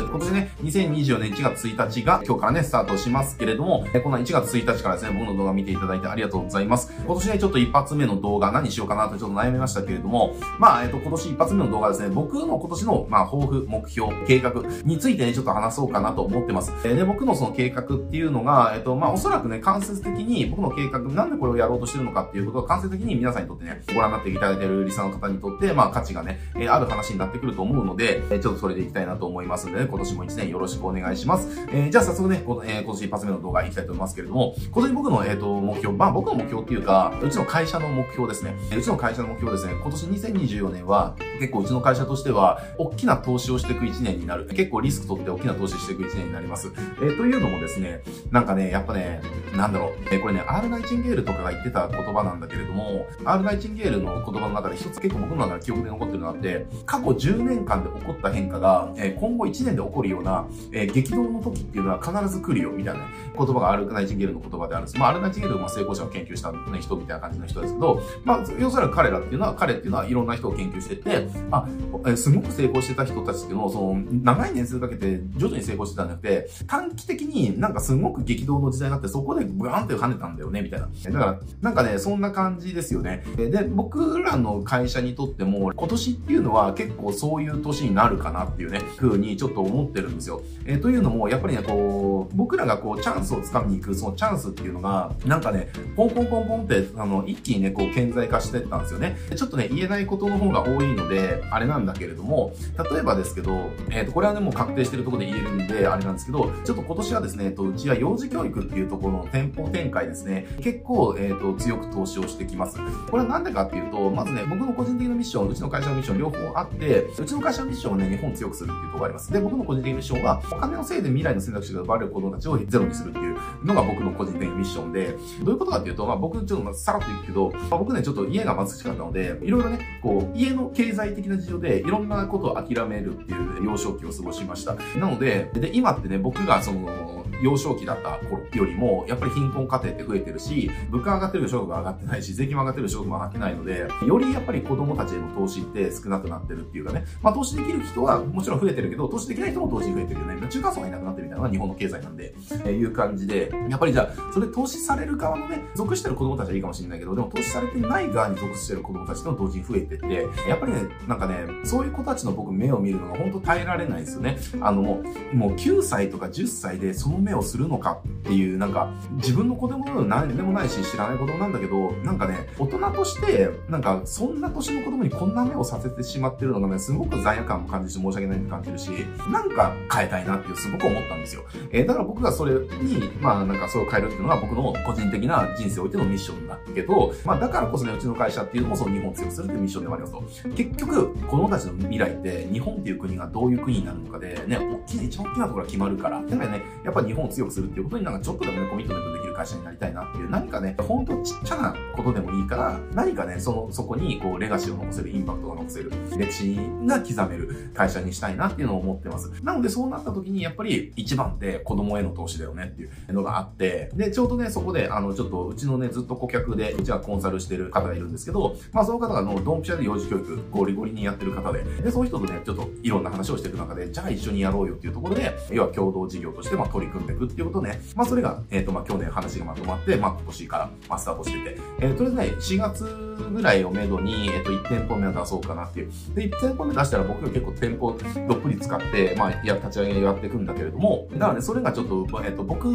今年ね、2024年1月1日が今日からね、スタートしますけれども、この1月1日からですね、僕の動画見ていただいてありがとうございます。今年ね、ちょっと一発目の動画何しようかなとちょっと悩みましたけれども、まあ、えっと、今年一発目の動画ですね、僕の今年の、まあ、抱負、目標、計画についてね、ちょっと話そうかなと思ってます。で、僕のその計画っていうのが、えっと、まあ、おそらくね、間接的に僕の計画、なんでこれをやろうとしてるのかっていうことが間接的に皆さんにとってね、ご覧になっていただいているリスナーの方にとって、まあ、価値がね、えある話になってくると思うので、えちょっとそれでいきたいなと思いますので、ね、今年も1年よろしくお願いします。えー、じゃあ早速ね、こえー、今年一発目の動画いきたいと思いますけれども、今年僕の、えっ、ー、と、目標、まあ僕の目標っていうか、うちの会社の目標ですね。うちの会社の目標ですね、今年2024年は、結構うちの会社としては、大きな投資をしていく1年になる。結構リスク取って大きな投資していく1年になります。えー、というのもですね、なんかね、やっぱね、なんだろう、えー、これね、アールナイチンゲールとかが言ってた言葉なんだけれども、アールナイチンゲールの言葉の中で一つ結構僕の中で記憶で残ってるのがあって、過去10年間で起こった変化が、えー、今後1年で起こるような、えー、激動の時っていうのは必ず来るよ、みたいな、言葉がアルナイチンゲルの言葉であるんです。まあ、アルナイチンゲルは成功者を研究した、ね、人みたいな感じの人ですけど、まあ、要するに彼らっていうのは、彼っていうのはいろんな人を研究してて、あ、えすごく成功してた人たちっていうのを、その、長い年数かけて徐々に成功してたんじゃなくて、短期的になんかすごく激動の時代があって、そこでブワーンって跳ねたんだよね、みたいな。だから、なんかね、そんな感じですよね。で、僕らの会社にとっても、今年っていうのは結構そういう年になるかなっていうね、風にちょっとと思ってるんですよ。えー、というのも、やっぱりね、こう、僕らがこう、チャンスをつかみに行く、そのチャンスっていうのが、なんかね、ポンポンポンポンって、あの、一気にね、こう、顕在化してったんですよね。ちょっとね、言えないことの方が多いので、あれなんだけれども、例えばですけど、えっ、ー、と、これはね、もう確定してるところで言えるんで、あれなんですけど、ちょっと今年はですね、えっと、うちは幼児教育っていうところの店舗展開ですね、結構、えっ、ー、と、強く投資をしてきます。これはなんでかっていうと、まずね、僕の個人的なミッション、うちの会社のミッション両方あって、うちの会社のミッションはね、日本強くするっていうところがあります。で、僕の個人的ミッションは、お金のせいで未来の選択肢が奪われる子供たちをゼロにするっていうのが僕の個人的ミッションで、どういうことかっていうと、まあ僕ちょっとさらっと言うけど、まあ、僕ね、ちょっと家が貧しかったので、いろいろね、こう、家の経済的な事情でいろんなことを諦めるっていう幼少期を過ごしました。なので、で、今ってね、僕がその、幼少期だった頃よりも、やっぱり貧困家庭って増えてるし、物価上がってる所得が上がってないし、税金も上がってる所得も上がってないので、よりやっぱり子供たちへの投資って少なくなってるっていうかね、まあ投資できる人はもちろん増えてるけど、投資できない人も投資増えてるよね。中間層がいなくなってるみたいなのが日本の経済なんで、えー、いう感じで、やっぱりじゃあ、それ投資される側のね、属してる子供たちはいいかもしれないけど、でも投資されてない側に属してる子供たちの同時に増えてて、やっぱりね、なんかね、そういう子たちの僕目を見るのが本当耐えられないですよね。あのもう、もう9歳とか10歳でその目をするのかっていう、なんか、自分の子供でも何でもないし、知らない子供なんだけど、なんかね、大人として、なんか、そんな年の子供にこんな目をさせてしまってるのがね、すごく罪悪感も感じて申し訳ないって感じるし、なんか変えたいなっていうすごく思ったんですよ。えー、だから僕がそれに、まあなんかそれを変えるっていうのが僕の個人的な人生においてのミッションだけど、まあだからこそね、うちの会社っていうのもその日本を強くするっていうミッションでもありますと。結局、子供たちの未来って日本っていう国がどういう国になるのかで、ね、大きな、一番大きなところが決まるから。だからね、やっぱ日本を強くするっていうことになんかちょっとでもね、コミットメントできる会社になりたいなっていう、何かね、ほんとちっちゃなことでもいいから、何かね、その、そこにこう、レガシーを残せる、インパクトが残せる、歴史が刻める会社にしたいなっていうのを思ってます。なのでそうなった時に、やっぱり一番って子供への投資だよねっていうのがあって、で、ちょうどね、そこで、あの、ちょっと、うちのね、ずっと顧客で、うちはコンサルしてる方がいるんですけど、まあその方があの、ドンピシャで幼児教育、ゴリゴリにやってる方で、で、そういう人とね、ちょっといろんな話をしていく中で、じゃあ一緒にやろうよっていうところで、要は共同事業として、まあ取り組んでいくっていうことね、まあそれが、えっ、ー、と、まあ去年話がまとまって、まあ今年から、まあ、スタートしてて、えー、とりあえずね、4月ぐらいをめどに、えっ、と、1店舗目を出そうかなっていう。で、1店舗目出したら僕が結構店舗どっぷり使って、まあ、や、立ち上げやっていくんだけれども、だからね、それがちょっと、えっ、と、僕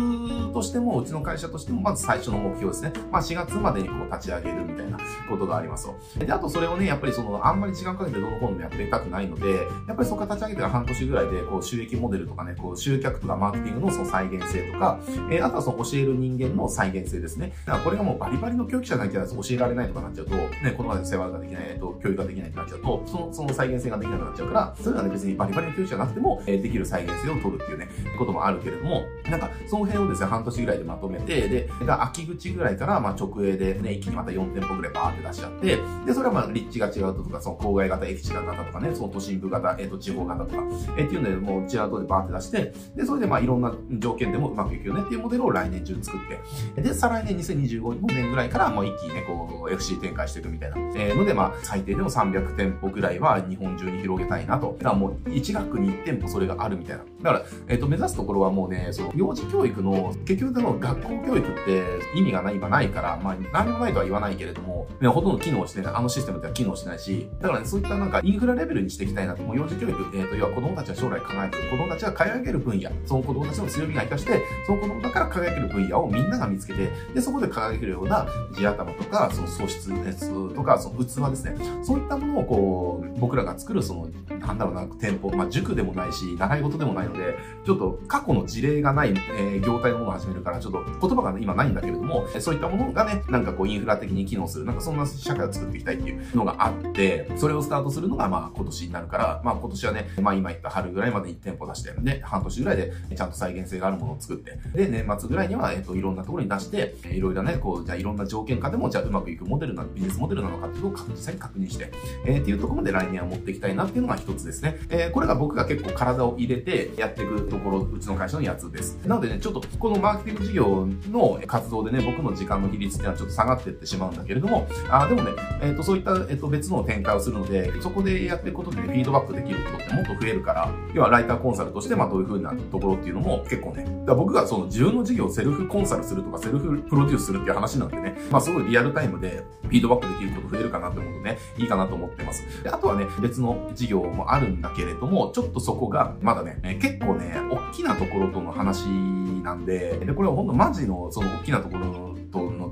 としても、うちの会社としても、まず最初の目標ですね。まあ、4月までにこう立ち上げるみたいなことがありますと。で、あとそれをね、やっぱりその、あんまり時間かけてどのこうのやっていたくないので、やっぱりそこから立ち上げてから半年ぐらいで、こう、収益モデルとかね、こう、集客とかマーケティングのその再現性とか、えー、あとはその教える人間の再現性ですね。だからこれがもうバリバリの教育者なきゃ教えられないとかなっちゃうと、ね、このまで世話ができない、えっと、教育ができないってなっちゃうと、その、その再現性ができなくなっちゃうから、それはね、別にバリバリの教育者じゃなくても、えー、できる再現性を取るっていうね、こともあるけれども、なんか、その辺をですね、半年ぐらいでまとめて、で、が秋口ぐらいから、まあ、直営でね、一気にまた4店舗ぐらいバーって出しちゃって、で、それはまあ、立地が違うとか、その郊外型、駅地型とかね、その都心部型、えっ、ー、と、地方型とか、えー、っていうので、もう、チアートでバーって出して、で、それでまあ、いろんな条件でもうまくいくよねっていうモデルを来年中作って、で、再来年2025年ぐらいから、もう一気にね、こう、FC 展開開していくみたいな。えー、ので、まあ、最低でも300店舗ぐらいは日本中に広げたいなと。だからもう、1学に1店舗それがあるみたいな。だから、えっ、ー、と、目指すところはもうね、その、幼児教育の、結局でも学校教育って意味がない、今ないから、まあ、何もないとは言わないけれども、ね、ほとんど機能してない、あのシステムっては機能してないし、だからね、そういったなんかインフラレベルにしていきたいなと。もう幼児教育、えっ、ー、と、要は子供たちは将来輝く、子供たちが輝ける分野、その子供たちの強みが活かして、その子供だから輝ける分野をみんなが見つけて、で、そこで輝けるような地頭とか、その素質熱とか、その器ですね。そういったものをこう、僕らが作るその、なんだろうな、店舗、まあ、塾でもないし、習い事でもないので、ちょっと過去の事例がない、えー、業態のものを始めるから、ちょっと言葉が今ないんだけれども、そういったものがね、なんかこうインフラ的に機能する、なんかそんな社会を作っていきたいっていうのがあって、それをスタートするのがまあ今年になるから、まあ今年はね、まあ今言った春ぐらいまで1店舗出して、で、半年ぐらいでちゃんと再現性があるものを作って、で、年末ぐらいには、えっ、と、いろんなところに出して、いろいろね、こう、じゃあいろんな条件下でも、じゃあうまくいくモデルな、ビジネスモデルなのかっていうのを実際に確認して、えー、っていうところまで来年は持っていきたいなっていうのが一つですね。えー、これが僕が結構体を入れてやっていくところ、うちの会社のやつです。なのでね、ちょっとこのマーケティング事業の活動でね、僕の時間の比率っていうのはちょっと下がっていってしまうんだけれども、あでもね、えっ、ー、と、そういった、えっ、と、別の展開をするので、そこでやっていくことで、ね、フィードバックできることってもっと増えるから、要はライターコンサルとして、まあどういう風なところっていうのも結構ね、だ僕がその自分の事業をセルフコンサルするとか、セルフプロデュースするっていう話なんでね、まあすごいリアルタイムでフィードバックできること増えるかなって思うとね、いいかなと思ってます。であとはね、別の事業もあるんだけれども、ちょっとそこが、まだね、結構ね、大きなところとの話なんで、で、これはほんとマジの、その大きなところの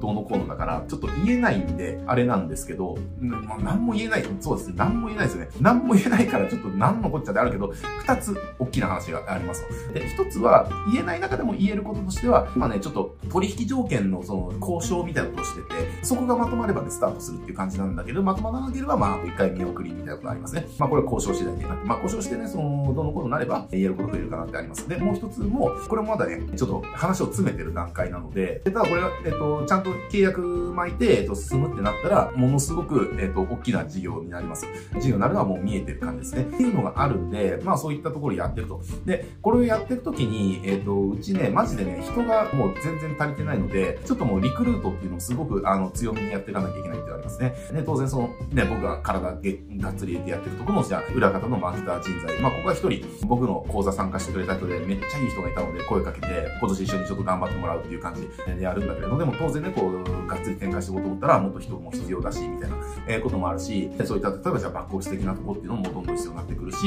どうのこうのだから、ちょっと言えないんで、あれなんですけど、まあ、何も言えない。そうですね。何も言えないですよね。何も言えないから、ちょっと何のこっちゃであるけど、二つ大きな話がありますと。で、一つは、言えない中でも言えることとしては、今ね、ちょっと取引条件のその交渉みたいなことをしてて、そこがまとまればでスタートするっていう感じなんだけど、まとまらなければ、まあ、一回見送りみたいなことありますね。まあ、これは交渉次第でなって、まあ、交渉してね、その、どのことになれば、言えること増えるかなってあります。で、もう一つも、これもまだね、ちょっと話を詰めてる段階なので、ただこれは、えっと、ちゃんと契約巻いて、えっと、進むってなったら、ものすごく、えっと、大きな事業になります。事業になるのはもう見えてる感じですね。っていうのがあるんで、まあそういったところやってると。で、これをやってるときに、えっと、うちね、マジでね、人がもう全然足りてないので、ちょっともうリクルートっていうのをすごく、あの、強めにやっていかなきゃいけないってありますね。で、当然その、ね、僕が体ががっつり入れてやってるところの、じゃあ、裏方のマーケター人材。まあ、ここが一人、僕の講座参加してくれた人で、めっちゃいい人がいたので、声かけて、今年一緒にちょっと頑張ってもらうっていう感じでやるんだけれど、でも当然ね、こう、がっつり展開していこうと思ったら、もっと人も必要だし、みたいな、えー、こともあるし、そういった、例えばじゃあバックオフィス的なところっていうのもどんどん必要になってくるし、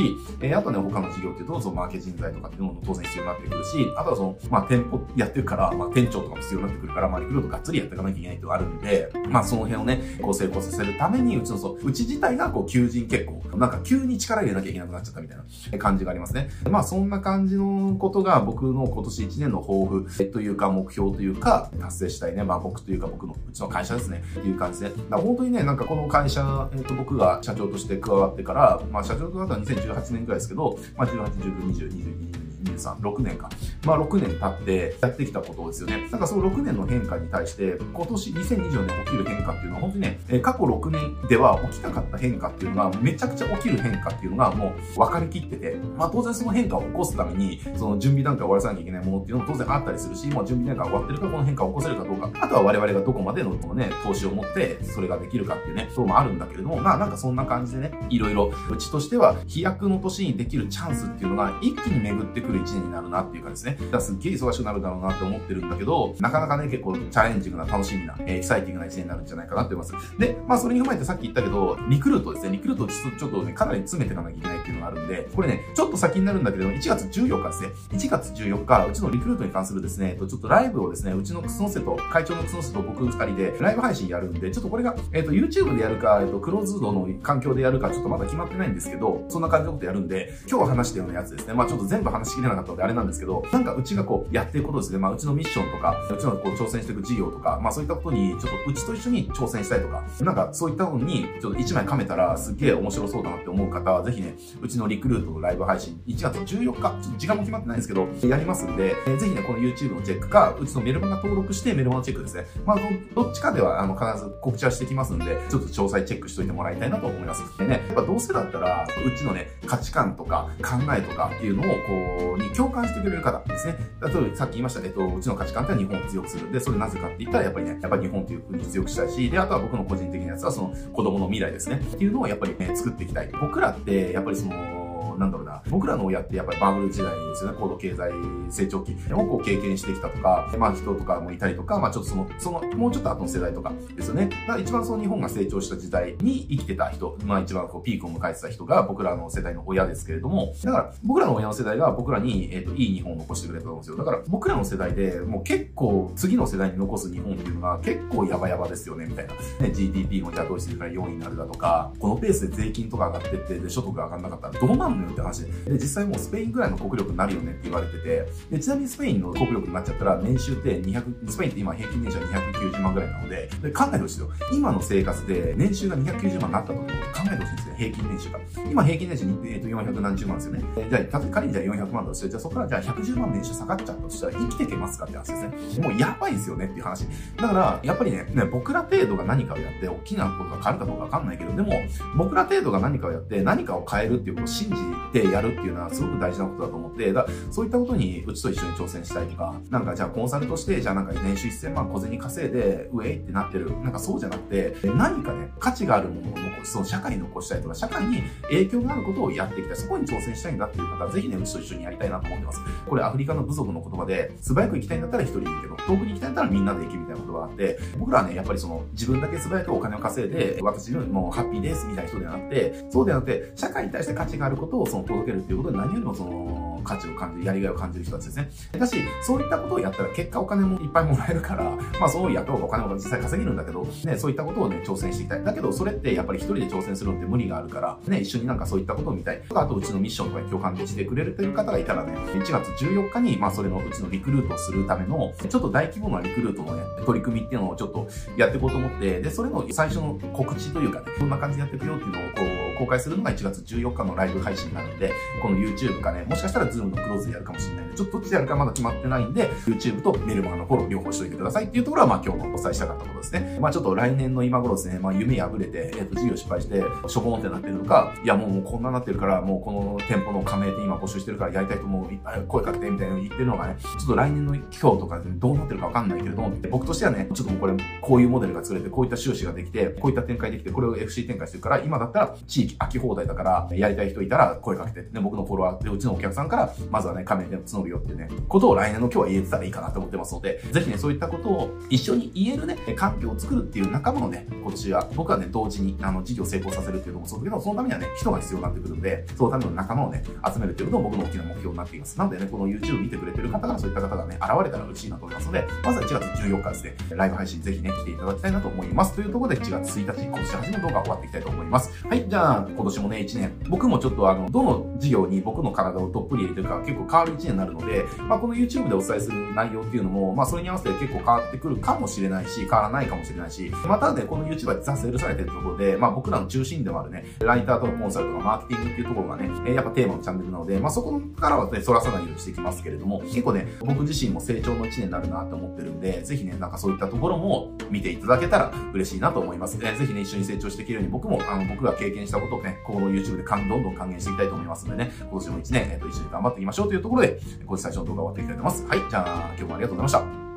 えー、あとね、他の事業っていうと、そのマーケ人材とかっていうのも当然必要になってくるし、あとはその、まあ、店舗やってるから、まあ、店長とかも必要になってくるから、まあ、リクルートがっつりやっていかなきゃいけないっていうのがあるんで、まあ、その辺をね、こう成功させるために、うちのそう、うち自体がこう、求人結構、なんか急に力入れなきゃいけなくなっちゃったみたいな感じがありますね。まあ、そんな感じのことが僕の今年1年の抱負というか、目標というか、達成したいね。まあ、僕というか僕の、うちの会社ですね。っていう感じで。だから本当にね、なんかこの会社、えっ、ー、と、僕が社長として加わってから、まあ、社長となったのは2018年くらいですけど、まあ、18、2023、6年か。まあ6年経ってやってきたことですよね。なんかその6年の変化に対して、今年2024年起きる変化っていうのは本当にね、過去6年では起きなかった変化っていうのがめちゃくちゃ起きる変化っていうのがもう分かりきってて、まあ当然その変化を起こすために、その準備段階を終わらせなきゃいけないものっていうのも当然あったりするし、もう準備段階終わってるからこの変化を起こせるかどうか、あとは我々がどこまでのこのね、投資を持ってそれができるかっていうね、そうもあるんだけれども、まあなんかそんな感じでね、いろいろうちとしては飛躍の年にできるチャンスっていうのが一気に巡ってくる1年になるなっていうかですね。すっげえ忙しくなるだろうなって思ってるんだけど、なかなかね、結構チャレンジングな楽しみな、えー、エキサイティングな一年になるんじゃないかなって思います。で、まあそれに踏まえてさっき言ったけど、リクルートですね。リクルートをちょっとね、かなり詰めていかなきゃいけないっていうのがあるんで、これね、ちょっと先になるんだけど、1月14日ですね。1月14日、うちのリクルートに関するですね、ちょっとライブをですね、うちのクスノセと、会長のクスノセと僕二人でライブ配信やるんで、ちょっとこれが、えっ、ー、と、YouTube でやるか、えっ、ー、と、クローズドの環境でやるか、ちょっとまだ決まってないんですけど、そんな感じのことやるんで、今日話したようなやつですね。まあちょっと全部話しきれなかったのであれなんですけど、なんかうちがこう、やっていくことですね。まあ、うちのミッションとか、うちのこう挑戦していく事業とか、まあそういったことに、ちょっとうちと一緒に挑戦したいとか、なんかそういったのに、ちょっと一枚噛めたらすっげえ面白そうだなって思う方は、ぜひね、うちのリクルートのライブ配信、1月14日、ちょっと時間も決まってないんですけど、やりますんで、えー、ぜひね、この YouTube のチェックか、うちのメルマガ登録してメルマガチェックですね。まあ、どっちかでは、あの、必ず告知はしてきますんで、ちょっと詳細チェックしといてもらいたいなと思います。でね、やっぱどうせだったら、うちのね、価値観とか考えとかっていうのを、こうに共感してくれる方ですね。例えばさっき言いました、えっと、うちの価値観って日本を強くする。で、それなぜかって言ったら、やっぱりね、やっぱり日本という国強くしたいし、で、あとは僕の個人的なやつは、その子供の未来ですね。っていうのをやっぱりね、作っていきたい。僕らって、やっぱりその、なんだろうな、僕らの親ってやっぱりバブル時代ですよね、高度経済成長期をこう経験してきたとか、まあ人とかもいたりとか、まあちょっとその、その、もうちょっと後の世代とかですよね。だから一番その日本が成長した時代に生きてた人、まあ一番こうピークを迎えてた人が僕らの世代の親ですけれども、だから僕らの親の世代が僕らに、えっ、ー、と、いい日本を残してくれたと思うんですよ。だから僕らの世代でもう結構次の世代に残す日本っていうのが結構ヤバヤバですよね、みたいな。ね、GDP もじゃあどうしてるから4位になるだとか、このペースで税金とか上がってって、で、所得が上がんなかったらどうなんのよって話で。実際もうスペインぐらいの国力になるよねって言われてて、で、ちなみにスペインの国力になっちゃったら、年収って200、スペインって今平均年収は290万ぐらいなので、で考えてほしいよ。今の生活で年収が290万になった時に考えてほしいんですね、平均年収が。今平均年収に、えー、と400何十万ですよね。じゃあ、仮にじゃあ400万だとして、じゃあそこからじゃあ110万年収下がっちゃったとしたら生きていけますかって話ですね。もうやばいですよねっていう話。だから、やっぱりね、ね僕ら程度が何かをやって、大きなことが変わるかどうかわかんないけど、でも、僕ら程度が何かをやって、何かを変えるっていうことを信じってやるっていうのはすごく大事なことだと思って、だそういったことにうちと一緒に挑戦したいとか、なんかじゃあコンサルとして、じゃあなんか年収1000万小銭稼いで、ウェイってなってる。なんかそうじゃなくて、何かね、価値があるものを残し、その社会に残したいとか、社会に影響があることをやっていきたい。そこに挑戦したいんだっていう方は、ぜひね、うちと一緒にやりたいなと思ってます。これアフリカの部族の言葉で、素早く行きたいんだったら一人でいいけど、遠くに行きたいんだったらみんなで行きみたいなことがあって、僕らはね、やっぱりその、自分だけ素早くお金を稼いで、私のもうハッピーですみたいな人ではなくて、そうではなくて、社会に対して価値があることをその届けるっていうことで何よりもその、価値を感じる、やりがいを感じる人たちですね。だし、そういったことをやったら結果お金もいっぱいもらえるから、まあそうやった方がお金も実際稼げるんだけど、ね、そういったことをね、挑戦していきたい。だけど、それってやっぱり一人で挑戦するのって無理があるから、ね、一緒になんかそういったことを見たい。とか、あとうちのミッションとかに共感でしてくれるという方がいたらね、1月14日に、まあそれのうちのリクルートをするための、ちょっと大規模なリクルートのね、取り組みっていうのをちょっとやっていこうと思って、で、それの最初の告知というかね、こんな感じでやっていくよっていうのをこう、公開するのが1月14日のライブ配信になるんで、この YouTube かね、もしかしたら Zoom のクローズでやるかもしれないんで、ちょっとどっちでやるかまだ決まってないんで、YouTube とメルマガのフォロー両方しといてくださいっていうところは、まあ今日のお伝えしたかったことですね。まあちょっと来年の今頃ですね、まあ夢破れて、えっ、と、事業失敗して、しょぼんってなってるのか、いやもうもうこんななってるから、もうこの店舗の加盟店今募集してるからやりたいと思う、いっぱい声かけてみたいな言ってるのがね、ちょっと来年の今日とかでどうなってるかわかんないけれども、僕としてはね、ちょっともうこれ、こういうモデルが作れて、こういった収支ができて、こういった展開できて、これを FC 展開してるから、今だったら地域空き放題だから、やりたい人いたら声かけて、で、僕のフォロワーで、うちのお客さんから、まずはね、加盟店を募るよっていうね、ことを来年の今日は言えてたらいいかなと思ってますので、ぜひね、そういったことを一緒に言えるね、環境を作るっていう仲間をね、今年は、僕はね、同時に、あの、事業成功させるっていうのもそうだけど、そのためにはね、人が必要になってくるんで、そのための仲間をね、集めるっていうことも僕の大きな目標になっています。なのでね、この YouTube 見てくれてる方が、そういった方がね、現れたら嬉しいなと思いますので、まずは1月14日ですね、ライブ配信ぜひね、来ていただきたいなと思います。というところで、1月1日、今年初めの動画終わっていきたいと思います。はい、じゃあ、今年もね、1年、僕もちょっとあの、どの事業に僕の体をどっぷり入れてるか結構変わる1年になるので、まあ、この YouTube でお伝えする内容っていうのも、まあ、それに合わせて結構変わってくるかもしれないし、変わらないかもしれないし、またね、この YouTuber でザ・セールされてるところで、まあ、僕らの中心でもあるね、ライターとかコンサルとかマーケティングっていうところがね、えやっぱテーマのチャンネルなので、まあ、そこからはね、そらさないようにしていきますけれども、結構ね、僕自身も成長の1年になるなって思ってるんで、ぜひね、なんかそういったところも見ていただけたら嬉しいなと思います。ぜひね、一緒に成長していけるように僕も、あの、僕が経験したことをね、ここの YouTube でどんどん還元していきたいと思いますのでね、今年も1年、えっ、と、一緒に頑張っていきましょうというところで、今年最初の動画終わっていきたいと思います。はい、じゃあ、今日もありがとうございました。